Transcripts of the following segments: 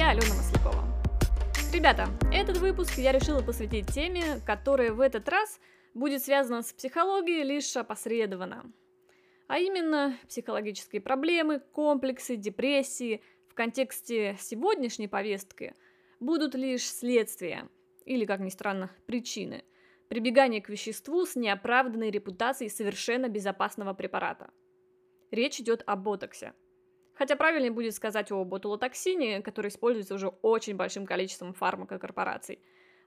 я, Алена Маслякова. Ребята, этот выпуск я решила посвятить теме, которая в этот раз будет связана с психологией лишь опосредованно. А именно психологические проблемы, комплексы, депрессии в контексте сегодняшней повестки будут лишь следствия, или, как ни странно, причины, прибегания к веществу с неоправданной репутацией совершенно безопасного препарата. Речь идет о ботоксе – Хотя правильнее будет сказать о ботулотоксине, который используется уже очень большим количеством фармакокорпораций.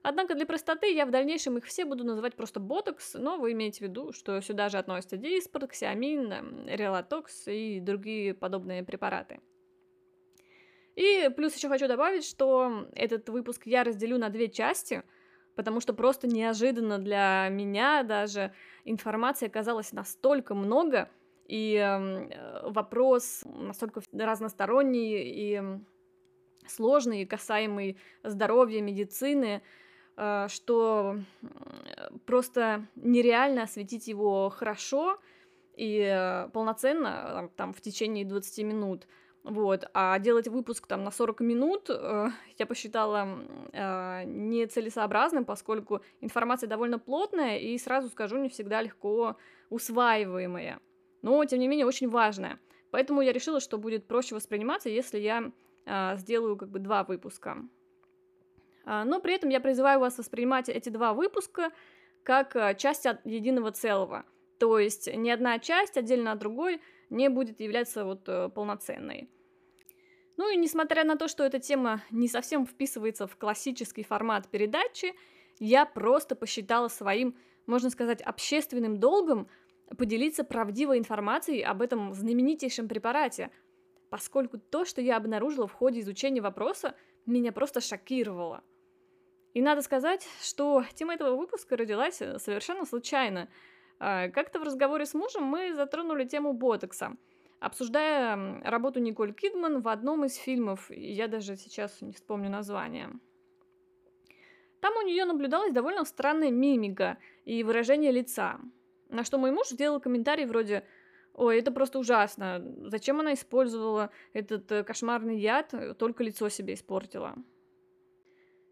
Однако для простоты я в дальнейшем их все буду называть просто ботокс, но вы имеете в виду, что сюда же относятся диспорт, ксиамин, релатокс и другие подобные препараты. И плюс еще хочу добавить, что этот выпуск я разделю на две части, потому что просто неожиданно для меня даже информации оказалось настолько много – и э, вопрос настолько разносторонний и сложный, касаемый здоровья, медицины, э, что просто нереально осветить его хорошо и э, полноценно, там, в течение 20 минут. Вот, а делать выпуск там на 40 минут я посчитала э, нецелесообразным, поскольку информация довольно плотная и, сразу скажу, не всегда легко усваиваемая но, тем не менее, очень важная. Поэтому я решила, что будет проще восприниматься, если я а, сделаю как бы два выпуска. А, но при этом я призываю вас воспринимать эти два выпуска как а, часть от единого целого. То есть ни одна часть отдельно от другой не будет являться вот э, полноценной. Ну и несмотря на то, что эта тема не совсем вписывается в классический формат передачи, я просто посчитала своим, можно сказать, общественным долгом поделиться правдивой информацией об этом знаменитейшем препарате, поскольку то, что я обнаружила в ходе изучения вопроса, меня просто шокировало. И надо сказать, что тема этого выпуска родилась э, совершенно случайно. А, как-то в разговоре с мужем мы затронули тему ботокса, обсуждая работу Николь Кидман в одном из фильмов, я даже сейчас не вспомню название. Там у нее наблюдалась довольно странная мимика и выражение лица – на что мой муж сделал комментарий вроде «Ой, это просто ужасно. Зачем она использовала этот э, кошмарный яд, только лицо себе испортила?»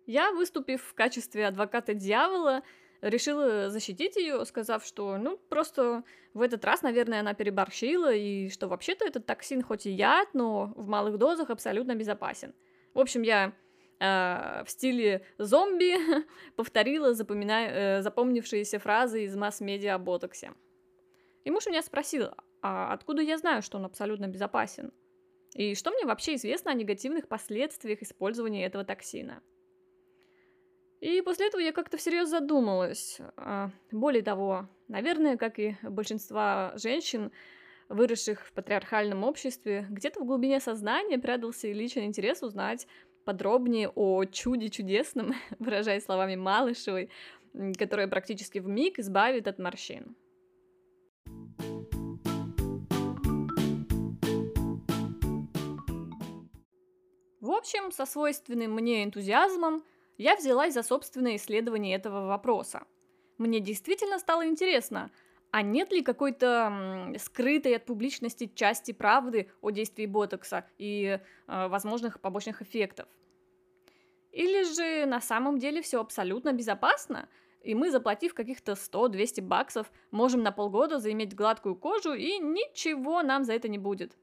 Я, выступив в качестве адвоката дьявола, решила защитить ее, сказав, что, ну, просто в этот раз, наверное, она переборщила, и что вообще-то этот токсин хоть и яд, но в малых дозах абсолютно безопасен. В общем, я э, в стиле зомби повторила запомина... э, запомнившиеся фразы из масс-медиа о ботоксе. И муж меня спросил, а откуда я знаю, что он абсолютно безопасен? И что мне вообще известно о негативных последствиях использования этого токсина? И после этого я как-то всерьез задумалась. А, более того, наверное, как и большинство женщин, выросших в патриархальном обществе, где-то в глубине сознания прятался и личный интерес узнать подробнее о чуде чудесном, выражаясь словами Малышевой, которая практически в миг избавит от морщин. В общем, со свойственным мне энтузиазмом я взялась за собственное исследование этого вопроса. Мне действительно стало интересно, а нет ли какой-то скрытой от публичности части правды о действии ботокса и э, возможных побочных эффектов? Или же на самом деле все абсолютно безопасно, и мы, заплатив каких-то 100-200 баксов, можем на полгода заиметь гладкую кожу, и ничего нам за это не будет.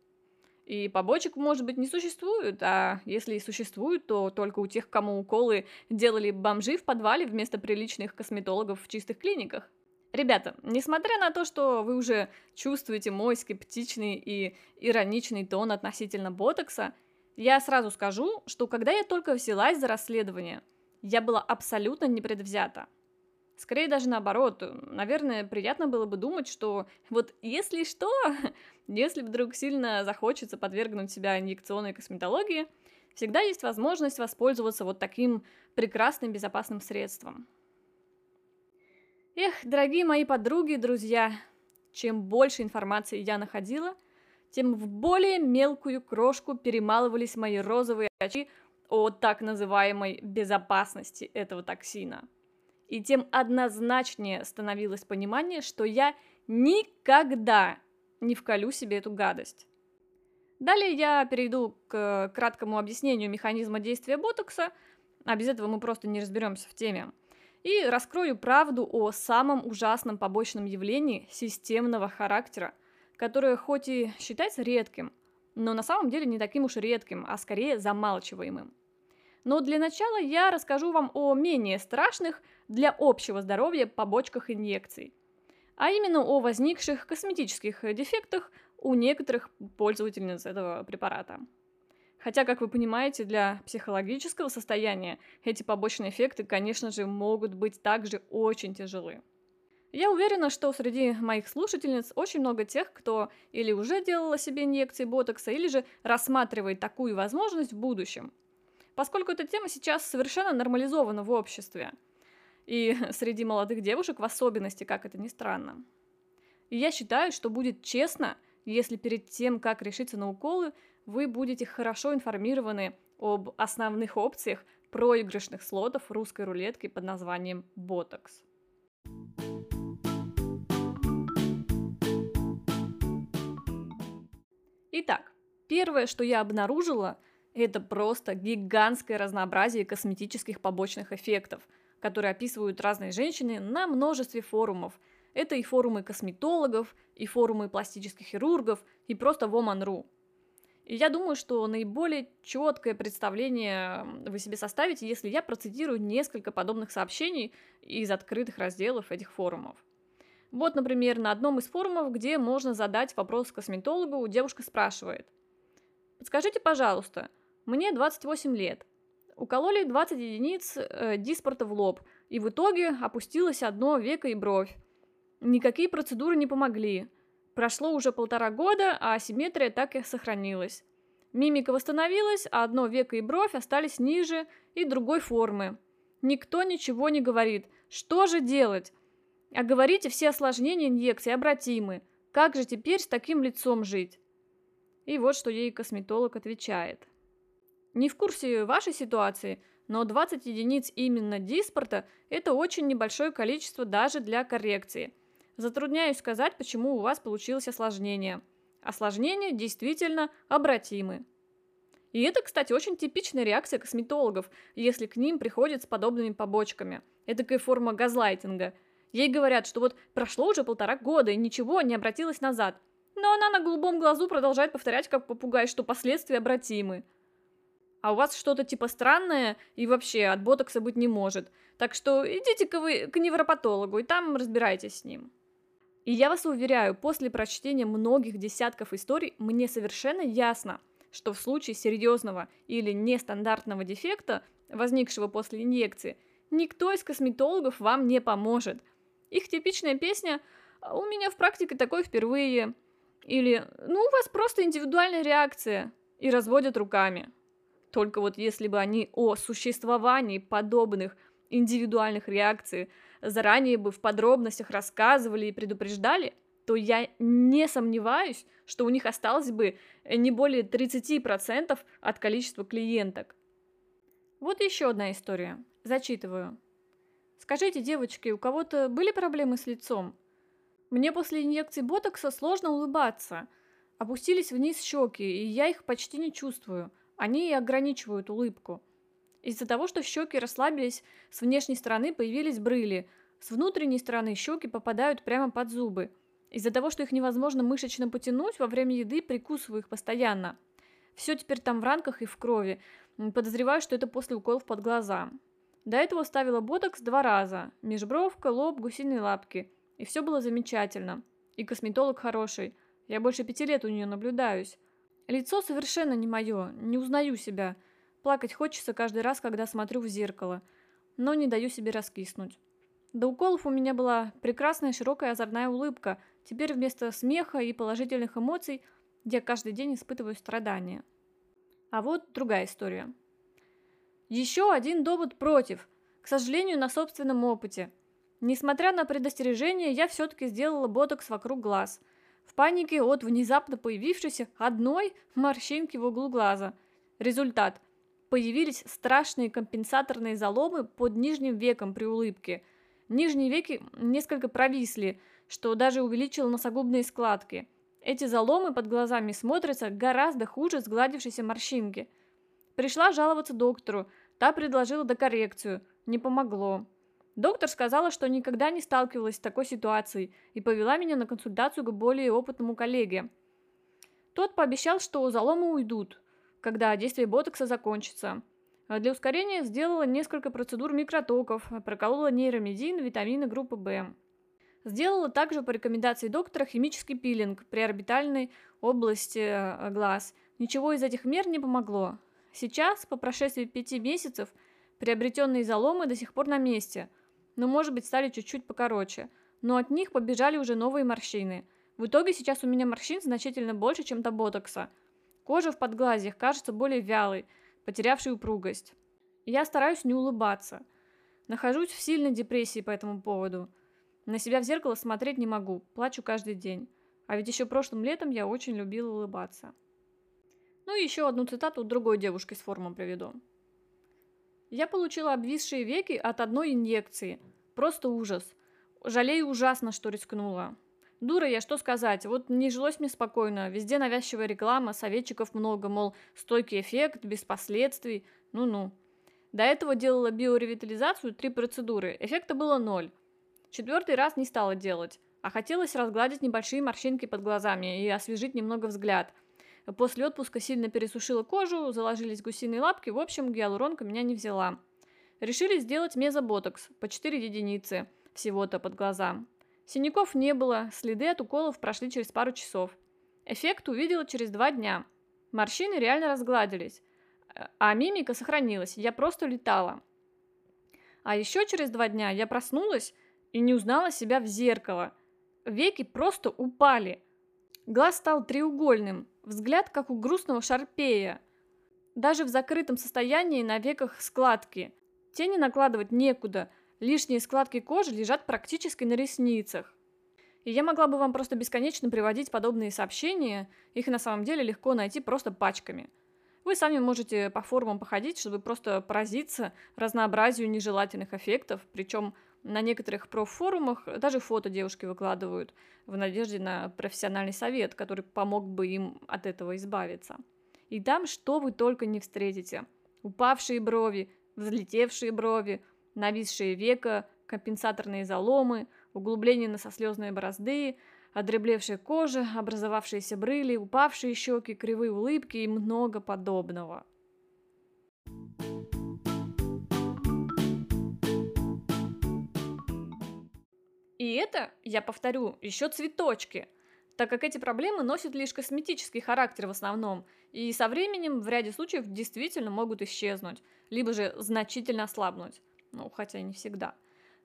И побочек, может быть, не существует, а если и существуют, то только у тех, кому уколы делали бомжи в подвале вместо приличных косметологов в чистых клиниках. Ребята, несмотря на то, что вы уже чувствуете мой скептичный и ироничный тон относительно ботокса, я сразу скажу, что когда я только взялась за расследование, я была абсолютно непредвзята. Скорее даже наоборот, наверное, приятно было бы думать, что вот если что, если вдруг сильно захочется подвергнуть себя инъекционной косметологии, всегда есть возможность воспользоваться вот таким прекрасным безопасным средством. Эх, дорогие мои подруги и друзья, чем больше информации я находила, тем в более мелкую крошку перемалывались мои розовые очи о так называемой безопасности этого токсина. И тем однозначнее становилось понимание, что я никогда не вколю себе эту гадость. Далее я перейду к краткому объяснению механизма действия ботокса, а без этого мы просто не разберемся в теме, и раскрою правду о самом ужасном побочном явлении системного характера, которое хоть и считается редким, но на самом деле не таким уж редким, а скорее замалчиваемым. Но для начала я расскажу вам о менее страшных для общего здоровья побочках инъекций, а именно о возникших косметических дефектах у некоторых пользовательниц этого препарата. Хотя, как вы понимаете, для психологического состояния эти побочные эффекты, конечно же, могут быть также очень тяжелы. Я уверена, что среди моих слушательниц очень много тех, кто или уже делала себе инъекции ботокса, или же рассматривает такую возможность в будущем. Поскольку эта тема сейчас совершенно нормализована в обществе. И среди молодых девушек в особенности, как это ни странно. И я считаю, что будет честно, если перед тем, как решиться на уколы, вы будете хорошо информированы об основных опциях проигрышных слотов русской рулетки под названием Ботокс. Итак, первое, что я обнаружила, это просто гигантское разнообразие косметических побочных эффектов, которые описывают разные женщины на множестве форумов. Это и форумы косметологов, и форумы пластических хирургов, и просто Woman.ru. И я думаю, что наиболее четкое представление вы себе составите, если я процитирую несколько подобных сообщений из открытых разделов этих форумов. Вот, например, на одном из форумов, где можно задать вопрос косметологу, девушка спрашивает. Подскажите, пожалуйста, мне 28 лет. Укололи 20 единиц э, диспорта в лоб, и в итоге опустилось одно веко и бровь. Никакие процедуры не помогли. Прошло уже полтора года, а асимметрия так и сохранилась. Мимика восстановилась, а одно веко и бровь остались ниже и другой формы. Никто ничего не говорит. Что же делать? А говорите, все осложнения инъекции обратимы. Как же теперь с таким лицом жить? И вот что ей косметолог отвечает. Не в курсе вашей ситуации, но 20 единиц именно диспорта – это очень небольшое количество даже для коррекции. Затрудняюсь сказать, почему у вас получилось осложнение. Осложнения действительно обратимы. И это, кстати, очень типичная реакция косметологов, если к ним приходят с подобными побочками. Это такая форма газлайтинга – Ей говорят, что вот прошло уже полтора года и ничего не обратилось назад. Но она на голубом глазу продолжает повторять, как попугай, что последствия обратимы. А у вас что-то типа странное и вообще от ботокса быть не может. Так что идите-ка вы к невропатологу и там разбирайтесь с ним. И я вас уверяю, после прочтения многих десятков историй мне совершенно ясно, что в случае серьезного или нестандартного дефекта, возникшего после инъекции, никто из косметологов вам не поможет – их типичная песня «А «У меня в практике такое впервые» или «Ну, у вас просто индивидуальная реакция» и разводят руками. Только вот если бы они о существовании подобных индивидуальных реакций заранее бы в подробностях рассказывали и предупреждали, то я не сомневаюсь, что у них осталось бы не более 30% от количества клиенток. Вот еще одна история. Зачитываю. Скажите, девочки, у кого-то были проблемы с лицом? Мне после инъекции ботокса сложно улыбаться. Опустились вниз щеки, и я их почти не чувствую. Они и ограничивают улыбку. Из-за того, что щеки расслабились, с внешней стороны появились брыли, с внутренней стороны щеки попадают прямо под зубы. Из-за того, что их невозможно мышечно потянуть, во время еды прикусываю их постоянно. Все теперь там в ранках и в крови. Подозреваю, что это после уколов под глаза. До этого ставила ботокс два раза. Межбровка, лоб, гусиные лапки. И все было замечательно. И косметолог хороший. Я больше пяти лет у нее наблюдаюсь. Лицо совершенно не мое, не узнаю себя. Плакать хочется каждый раз, когда смотрю в зеркало. Но не даю себе раскиснуть. До уколов у меня была прекрасная широкая озорная улыбка. Теперь вместо смеха и положительных эмоций я каждый день испытываю страдания. А вот другая история. Еще один довод против, к сожалению, на собственном опыте. Несмотря на предостережение, я все-таки сделала ботокс вокруг глаз. В панике от внезапно появившейся одной морщинки в углу глаза. Результат. Появились страшные компенсаторные заломы под нижним веком при улыбке. Нижние веки несколько провисли, что даже увеличило носогубные складки. Эти заломы под глазами смотрятся гораздо хуже сгладившейся морщинки. Пришла жаловаться доктору, та предложила докоррекцию, не помогло. Доктор сказала, что никогда не сталкивалась с такой ситуацией и повела меня на консультацию к более опытному коллеге. Тот пообещал, что заломы уйдут, когда действие ботокса закончится. А для ускорения сделала несколько процедур микротоков, проколола нейромедин, витамины группы В. Сделала также по рекомендации доктора химический пилинг при орбитальной области э, глаз. Ничего из этих мер не помогло. Сейчас, по прошествии пяти месяцев, приобретенные заломы до сих пор на месте, но, может быть, стали чуть-чуть покороче. Но от них побежали уже новые морщины. В итоге сейчас у меня морщин значительно больше, чем до ботокса. Кожа в подглазьях кажется более вялой, потерявшей упругость. Я стараюсь не улыбаться. Нахожусь в сильной депрессии по этому поводу. На себя в зеркало смотреть не могу, плачу каждый день. А ведь еще прошлым летом я очень любила улыбаться. Ну и еще одну цитату другой девушки с форума приведу. Я получила обвисшие веки от одной инъекции. Просто ужас. Жалею ужасно, что рискнула. Дура я, что сказать, вот не жилось мне спокойно, везде навязчивая реклама, советчиков много, мол, стойкий эффект, без последствий, ну-ну. До этого делала биоревитализацию, три процедуры, эффекта было ноль. Четвертый раз не стала делать, а хотелось разгладить небольшие морщинки под глазами и освежить немного взгляд. После отпуска сильно пересушила кожу, заложились гусиные лапки, в общем, гиалуронка меня не взяла. Решили сделать мезоботокс по 4 единицы всего-то под глаза. Синяков не было, следы от уколов прошли через пару часов. Эффект увидела через два дня. Морщины реально разгладились, а мимика сохранилась, я просто летала. А еще через два дня я проснулась и не узнала себя в зеркало. Веки просто упали. Глаз стал треугольным, взгляд как у грустного шарпея. Даже в закрытом состоянии на веках складки. Тени накладывать некуда, Лишние складки кожи лежат практически на ресницах. И я могла бы вам просто бесконечно приводить подобные сообщения, их на самом деле легко найти просто пачками. Вы сами можете по форумам походить, чтобы просто поразиться разнообразию нежелательных эффектов, причем на некоторых профорумах даже фото девушки выкладывают в надежде на профессиональный совет, который помог бы им от этого избавиться. И там что вы только не встретите. Упавшие брови, взлетевшие брови, нависшие века, компенсаторные заломы, углубления носослезной борозды, одреблевшая кожа, образовавшиеся брыли, упавшие щеки, кривые улыбки и много подобного. И это, я повторю, еще цветочки, так как эти проблемы носят лишь косметический характер в основном, и со временем в ряде случаев действительно могут исчезнуть, либо же значительно ослабнуть ну, хотя не всегда.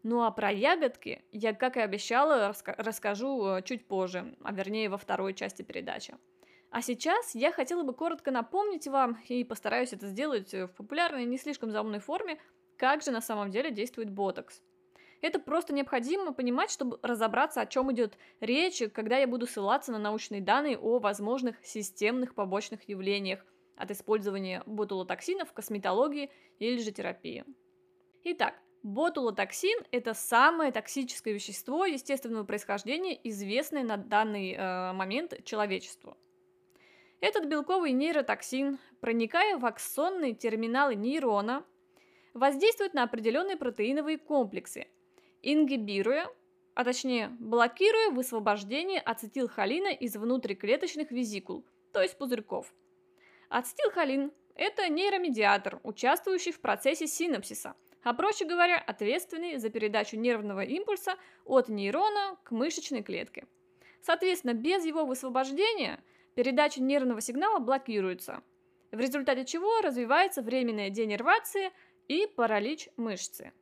Ну а про ягодки я, как и обещала, раска- расскажу э, чуть позже, а вернее во второй части передачи. А сейчас я хотела бы коротко напомнить вам, и постараюсь это сделать в популярной, не слишком заумной форме, как же на самом деле действует ботокс. Это просто необходимо понимать, чтобы разобраться, о чем идет речь, когда я буду ссылаться на научные данные о возможных системных побочных явлениях от использования ботулотоксинов в косметологии или же терапии. Итак, ботулотоксин – это самое токсическое вещество естественного происхождения, известное на данный э, момент человечеству. Этот белковый нейротоксин, проникая в аксонные терминалы нейрона, воздействует на определенные протеиновые комплексы, ингибируя, а точнее блокируя высвобождение ацетилхолина из внутриклеточных визикул, то есть пузырьков. Ацетилхолин – это нейромедиатор, участвующий в процессе синапсиса – а проще говоря, ответственный за передачу нервного импульса от нейрона к мышечной клетке. Соответственно, без его высвобождения передача нервного сигнала блокируется, в результате чего развивается временная денервация и паралич мышцы.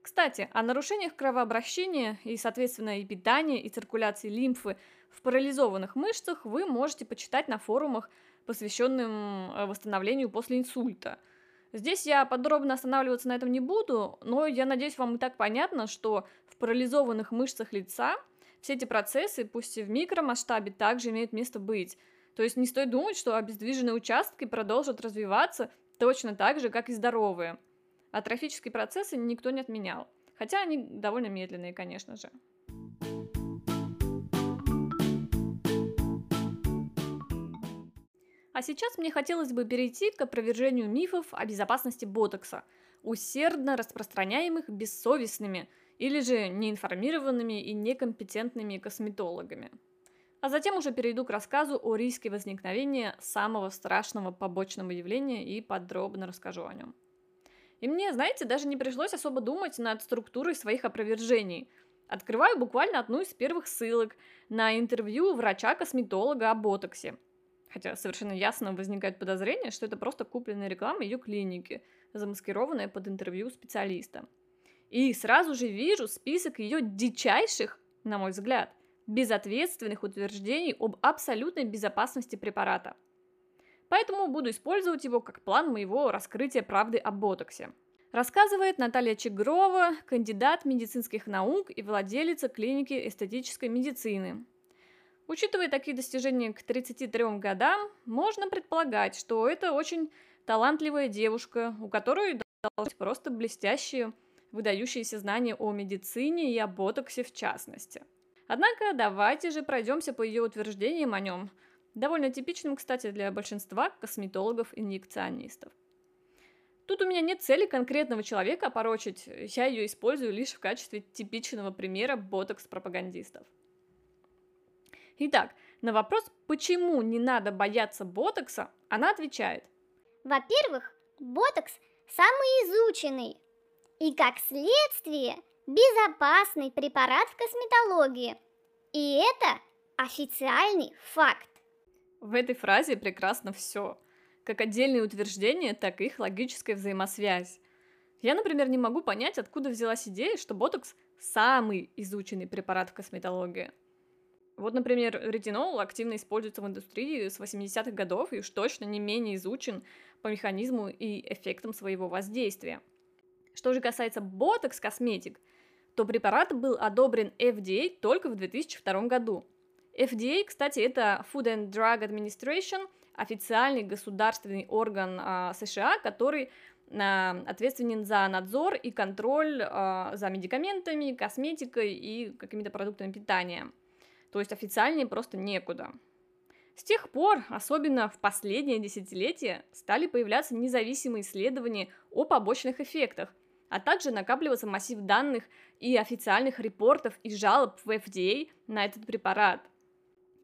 Кстати, о нарушениях кровообращения и, соответственно, и питания, и циркуляции лимфы в парализованных мышцах вы можете почитать на форумах, посвященным э, восстановлению после инсульта – Здесь я подробно останавливаться на этом не буду, но я надеюсь, вам и так понятно, что в парализованных мышцах лица все эти процессы, пусть и в микромасштабе, также имеют место быть. То есть не стоит думать, что обездвиженные участки продолжат развиваться точно так же, как и здоровые. Атрофические процессы никто не отменял. Хотя они довольно медленные, конечно же. А сейчас мне хотелось бы перейти к опровержению мифов о безопасности ботокса, усердно распространяемых бессовестными или же неинформированными и некомпетентными косметологами. А затем уже перейду к рассказу о риске возникновения самого страшного побочного явления и подробно расскажу о нем. И мне, знаете, даже не пришлось особо думать над структурой своих опровержений. Открываю буквально одну из первых ссылок на интервью врача-косметолога о ботоксе. Хотя совершенно ясно возникает подозрение, что это просто купленная реклама ее клиники, замаскированная под интервью специалиста. И сразу же вижу список ее дичайших, на мой взгляд, безответственных утверждений об абсолютной безопасности препарата. Поэтому буду использовать его как план моего раскрытия правды о ботоксе. Рассказывает Наталья Чегрова, кандидат медицинских наук и владелица клиники эстетической медицины. Учитывая такие достижения к 33 годам, можно предполагать, что это очень талантливая девушка, у которой должны просто блестящие, выдающиеся знания о медицине и о ботоксе в частности – Однако давайте же пройдемся по ее утверждениям о нем, довольно типичным, кстати, для большинства косметологов-инъекционистов. Тут у меня нет цели конкретного человека опорочить, я ее использую лишь в качестве типичного примера ботокс-пропагандистов. Итак, на вопрос, почему не надо бояться ботокса, она отвечает. Во-первых, ботокс самый изученный, и как следствие безопасный препарат в косметологии. И это официальный факт. В этой фразе прекрасно все. Как отдельные утверждения, так и их логическая взаимосвязь. Я, например, не могу понять, откуда взялась идея, что ботокс – самый изученный препарат в косметологии. Вот, например, ретинол активно используется в индустрии с 80-х годов и уж точно не менее изучен по механизму и эффектам своего воздействия. Что же касается ботокс косметик – то препарат был одобрен FDA только в 2002 году. FDA, кстати, это Food and Drug Administration, официальный государственный орган а, США, который а, ответственен за надзор и контроль а, за медикаментами, косметикой и какими-то продуктами питания. То есть официальнее просто некуда. С тех пор, особенно в последнее десятилетие, стали появляться независимые исследования о побочных эффектах, а также накапливаться массив данных и официальных репортов и жалоб в FDA на этот препарат.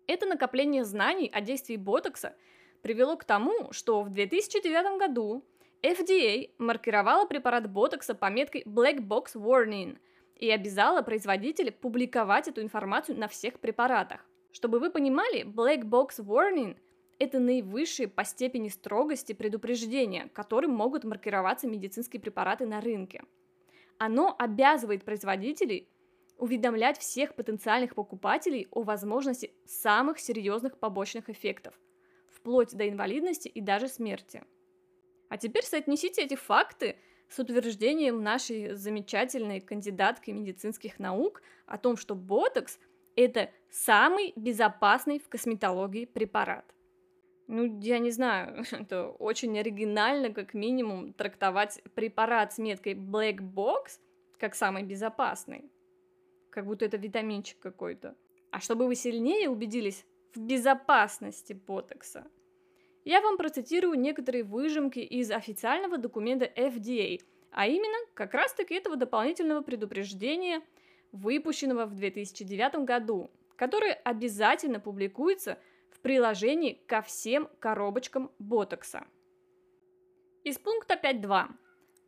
Это накопление знаний о действии ботокса привело к тому, что в 2009 году FDA маркировала препарат ботокса пометкой Black Box Warning и обязала производителя публиковать эту информацию на всех препаратах. Чтобы вы понимали, Black Box Warning – это наивысшие по степени строгости предупреждения, которым могут маркироваться медицинские препараты на рынке. Оно обязывает производителей уведомлять всех потенциальных покупателей о возможности самых серьезных побочных эффектов, вплоть до инвалидности и даже смерти. А теперь соотнесите эти факты с утверждением нашей замечательной кандидатки медицинских наук о том, что ботокс – это самый безопасный в косметологии препарат. Ну, я не знаю, это очень оригинально, как минимум, трактовать препарат с меткой Black Box как самый безопасный. Как будто это витаминчик какой-то. А чтобы вы сильнее убедились в безопасности ботокса, я вам процитирую некоторые выжимки из официального документа FDA, а именно как раз-таки этого дополнительного предупреждения, выпущенного в 2009 году, которое обязательно публикуется – в приложении ко всем коробочкам ботокса. Из пункта 5.2.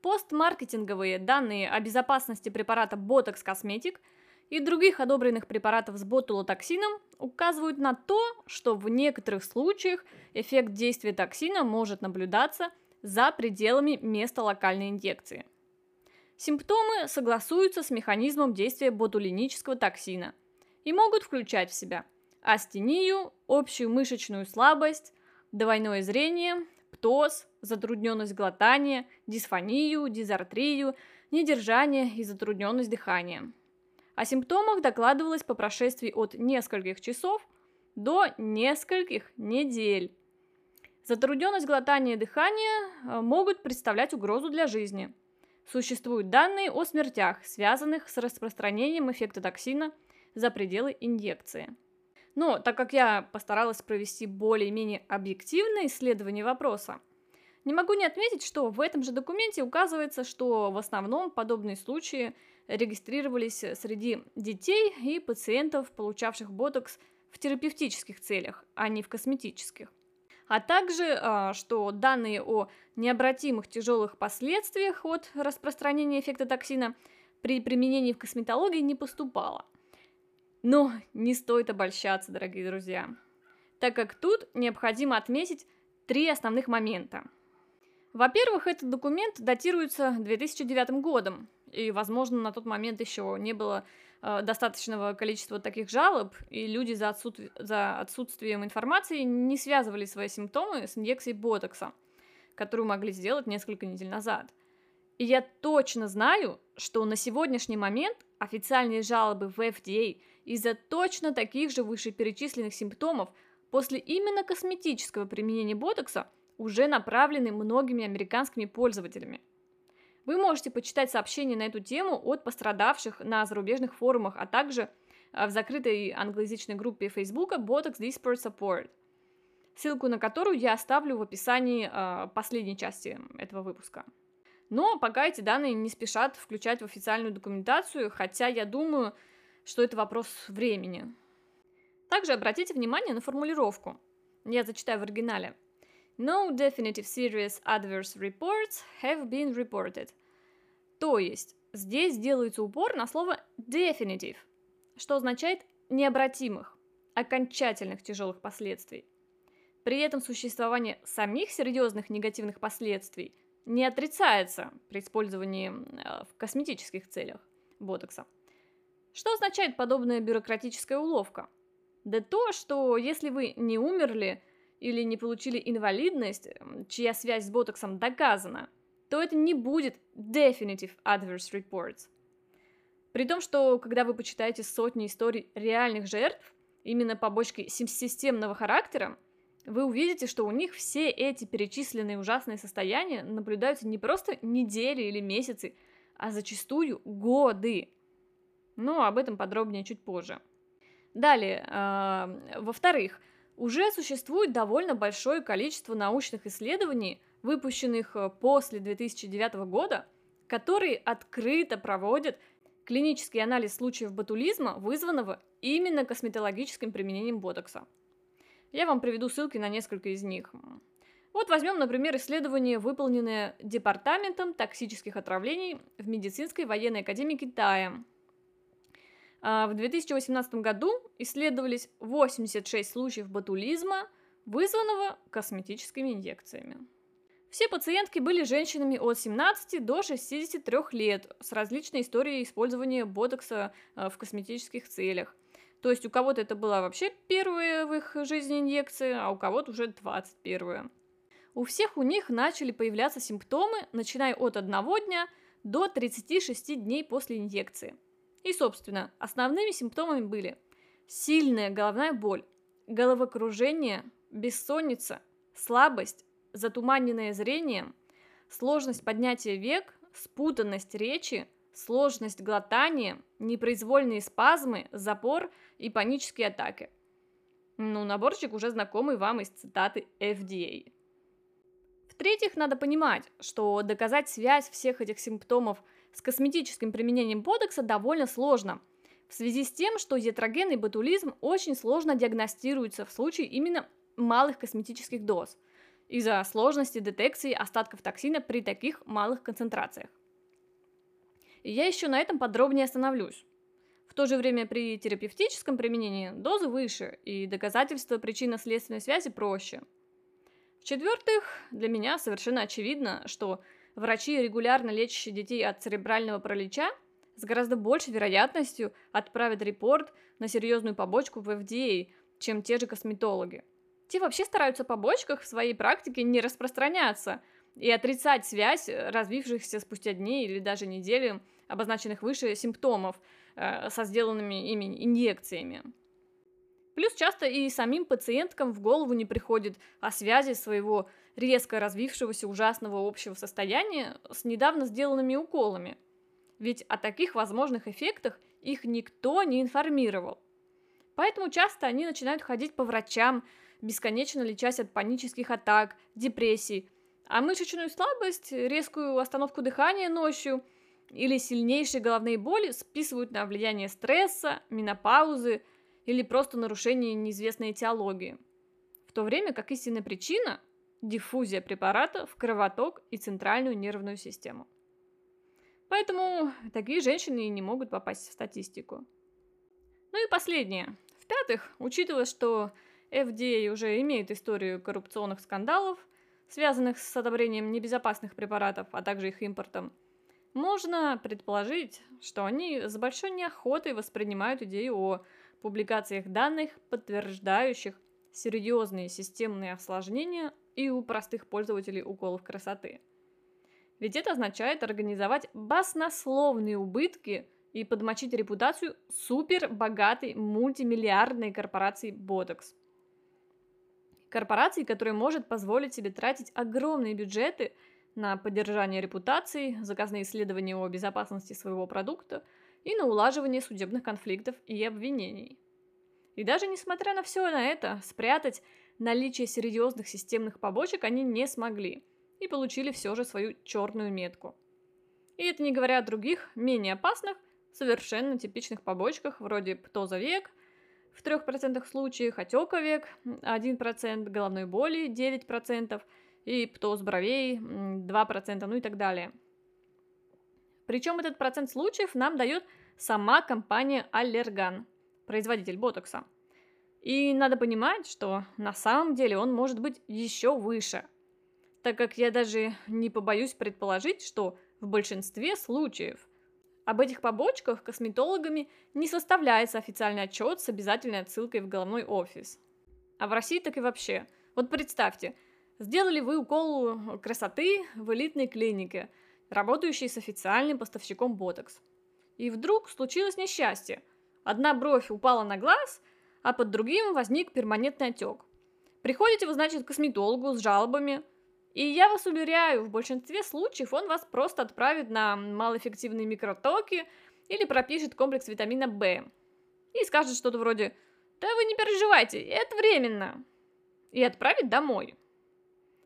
Постмаркетинговые данные о безопасности препарата Botox Cosmetic и других одобренных препаратов с ботулотоксином указывают на то, что в некоторых случаях эффект действия токсина может наблюдаться за пределами места локальной инъекции. Симптомы согласуются с механизмом действия ботулинического токсина и могут включать в себя – астению, общую мышечную слабость, двойное зрение, птоз, затрудненность глотания, дисфонию, дизартрию, недержание и затрудненность дыхания. О симптомах докладывалось по прошествии от нескольких часов до нескольких недель. Затрудненность глотания и дыхания э, могут представлять угрозу для жизни. Существуют данные о смертях, связанных с распространением эффекта токсина за пределы инъекции. Но так как я постаралась провести более-менее объективное исследование вопроса, не могу не отметить, что в этом же документе указывается, что в основном подобные случаи регистрировались среди детей и пациентов, получавших ботокс в терапевтических целях, а не в косметических. А также, а, что данные о необратимых тяжелых последствиях от распространения эффекта токсина при применении в косметологии не поступало. Но не стоит обольщаться, дорогие друзья, так как тут необходимо отметить три основных момента. Во-первых, этот документ датируется 2009 годом, и, возможно, на тот момент еще не было э, достаточного количества таких жалоб, и люди за, отсут... за отсутствием информации не связывали свои симптомы с инъекцией ботокса, которую могли сделать несколько недель назад. И я точно знаю, что на сегодняшний момент официальные жалобы в FDA из-за точно таких же вышеперечисленных симптомов после именно косметического применения ботокса уже направлены многими американскими пользователями. Вы можете почитать сообщения на эту тему от пострадавших на зарубежных форумах, а также а, в закрытой англоязычной группе Facebook Botox Disport Support, ссылку на которую я оставлю в описании э, последней части этого выпуска. Но пока эти данные не спешат включать в официальную документацию, хотя я думаю, что это вопрос времени. Также обратите внимание на формулировку. Я зачитаю в оригинале. No definitive serious adverse reports have been reported. То есть, здесь делается упор на слово definitive, что означает необратимых, окончательных тяжелых последствий. При этом существование самих серьезных негативных последствий не отрицается при использовании э, в косметических целях ботокса. Что означает подобная бюрократическая уловка? Да то, что если вы не умерли или не получили инвалидность, чья связь с ботоксом доказана, то это не будет definitive adverse reports. При том, что когда вы почитаете сотни историй реальных жертв, именно побочки системного характера, вы увидите, что у них все эти перечисленные ужасные состояния наблюдаются не просто недели или месяцы, а зачастую годы. Но об этом подробнее чуть позже. Далее, э, во-вторых, уже существует довольно большое количество научных исследований, выпущенных э, после 2009 года, которые открыто проводят клинический анализ случаев ботулизма, вызванного именно косметологическим применением ботокса. Я вам приведу ссылки на несколько из них. Вот возьмем, например, исследование, выполненное Департаментом токсических отравлений в Медицинской военной академии Китая. А, в 2018 году исследовались 86 случаев ботулизма, вызванного косметическими инъекциями. Все пациентки были женщинами от 17 до 63 лет с различной историей использования ботокса а, в косметических целях. То есть у кого-то это была вообще первая в их жизни инъекция, а у кого-то уже 21. У всех у них начали появляться симптомы, начиная от одного дня до 36 дней после инъекции. И, собственно, основными симптомами были сильная головная боль, головокружение, бессонница, слабость, затуманенное зрение, сложность поднятия век, спутанность речи, сложность глотания, непроизвольные спазмы, запор и панические атаки. Ну, наборчик уже знакомый вам из цитаты FDA. В-третьих, надо понимать, что доказать связь всех этих симптомов с косметическим применением ботокса довольно сложно, в связи с тем, что ятрогенный ботулизм очень сложно диагностируется в случае именно малых косметических доз из-за сложности детекции остатков токсина при таких малых концентрациях. И я еще на этом подробнее остановлюсь. В то же время при терапевтическом применении дозы выше, и доказательство причинно-следственной связи проще. В-четвертых, для меня совершенно очевидно, что врачи, регулярно лечащие детей от церебрального паралича, с гораздо большей вероятностью отправят репорт на серьезную побочку в FDA, чем те же косметологи. Те вообще стараются о побочках в своей практике не распространяться – и отрицать связь развившихся спустя дни или даже недели обозначенных выше симптомов э, со сделанными ими инъекциями. Плюс часто и самим пациенткам в голову не приходит о связи своего резко развившегося ужасного общего состояния с недавно сделанными уколами. Ведь о таких возможных эффектах их никто не информировал. Поэтому часто они начинают ходить по врачам, бесконечно лечась от панических атак, депрессий, а мышечную слабость, резкую остановку дыхания ночью или сильнейшие головные боли списывают на влияние стресса, менопаузы или просто нарушение неизвестной этиологии. В то время как истинная причина – диффузия препарата в кровоток и центральную нервную систему. Поэтому такие женщины и не могут попасть в статистику. Ну и последнее. В-пятых, учитывая, что FDA уже имеет историю коррупционных скандалов, связанных с одобрением небезопасных препаратов, а также их импортом, можно предположить, что они с большой неохотой воспринимают идею о публикациях данных, подтверждающих серьезные системные осложнения и у простых пользователей уколов красоты. Ведь это означает организовать баснословные убытки и подмочить репутацию супер богатой мультимиллиардной корпорации Botox. Корпорации, которая может позволить себе тратить огромные бюджеты на поддержание репутации, заказные исследования о безопасности своего продукта и на улаживание судебных конфликтов и обвинений. И даже несмотря на все на это, спрятать наличие серьезных системных побочек они не смогли и получили все же свою черную метку. И это не говоря о других, менее опасных, совершенно типичных побочках вроде птозовек в 3% случаях, отека век 1%, головной боли 9% и птоз бровей 2%, ну и так далее. Причем этот процент случаев нам дает сама компания Allergan, производитель ботокса. И надо понимать, что на самом деле он может быть еще выше, так как я даже не побоюсь предположить, что в большинстве случаев об этих побочках косметологами не составляется официальный отчет с обязательной отсылкой в головной офис. А в России так и вообще. Вот представьте, сделали вы укол красоты в элитной клинике, работающей с официальным поставщиком ботокс. И вдруг случилось несчастье. Одна бровь упала на глаз, а под другим возник перманентный отек. Приходите вы, значит, к косметологу с жалобами, и я вас уверяю, в большинстве случаев он вас просто отправит на малоэффективные микротоки или пропишет комплекс витамина В. И скажет что-то вроде «Да вы не переживайте, это временно». И отправит домой.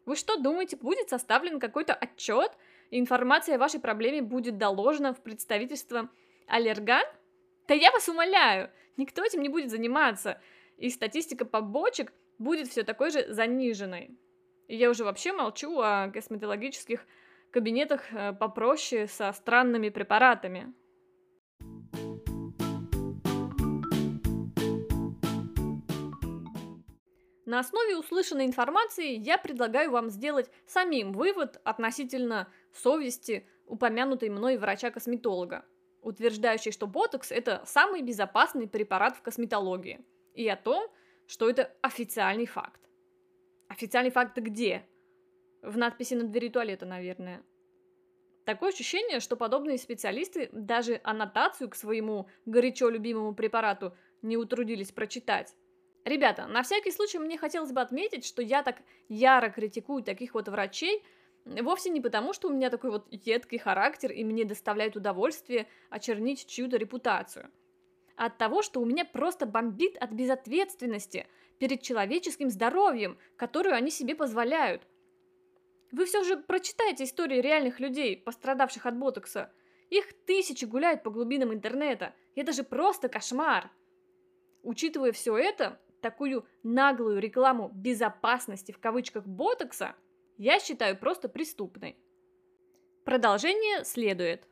Вы что думаете, будет составлен какой-то отчет, и информация о вашей проблеме будет доложена в представительство Аллерган? Да я вас умоляю, никто этим не будет заниматься, и статистика побочек будет все такой же заниженной. И я уже вообще молчу о косметологических кабинетах э, попроще со странными препаратами. На основе услышанной информации я предлагаю вам сделать самим вывод относительно совести упомянутой мной врача-косметолога, утверждающей, что ботокс – это самый безопасный препарат в косметологии, и о том, что это официальный факт. Официальный факт где? В надписи на двери туалета, наверное. Такое ощущение, что подобные специалисты даже аннотацию к своему горячо любимому препарату не утрудились прочитать. Ребята, на всякий случай мне хотелось бы отметить, что я так яро критикую таких вот врачей, вовсе не потому, что у меня такой вот едкий характер и мне доставляет удовольствие очернить чью-то репутацию – от того, что у меня просто бомбит от безответственности перед человеческим здоровьем, которую они себе позволяют. Вы все же прочитайте истории реальных людей, пострадавших от ботокса. Их тысячи гуляют по глубинам интернета. Это же просто кошмар. Учитывая все это, такую наглую рекламу безопасности в кавычках ботокса, я считаю просто преступной. Продолжение следует.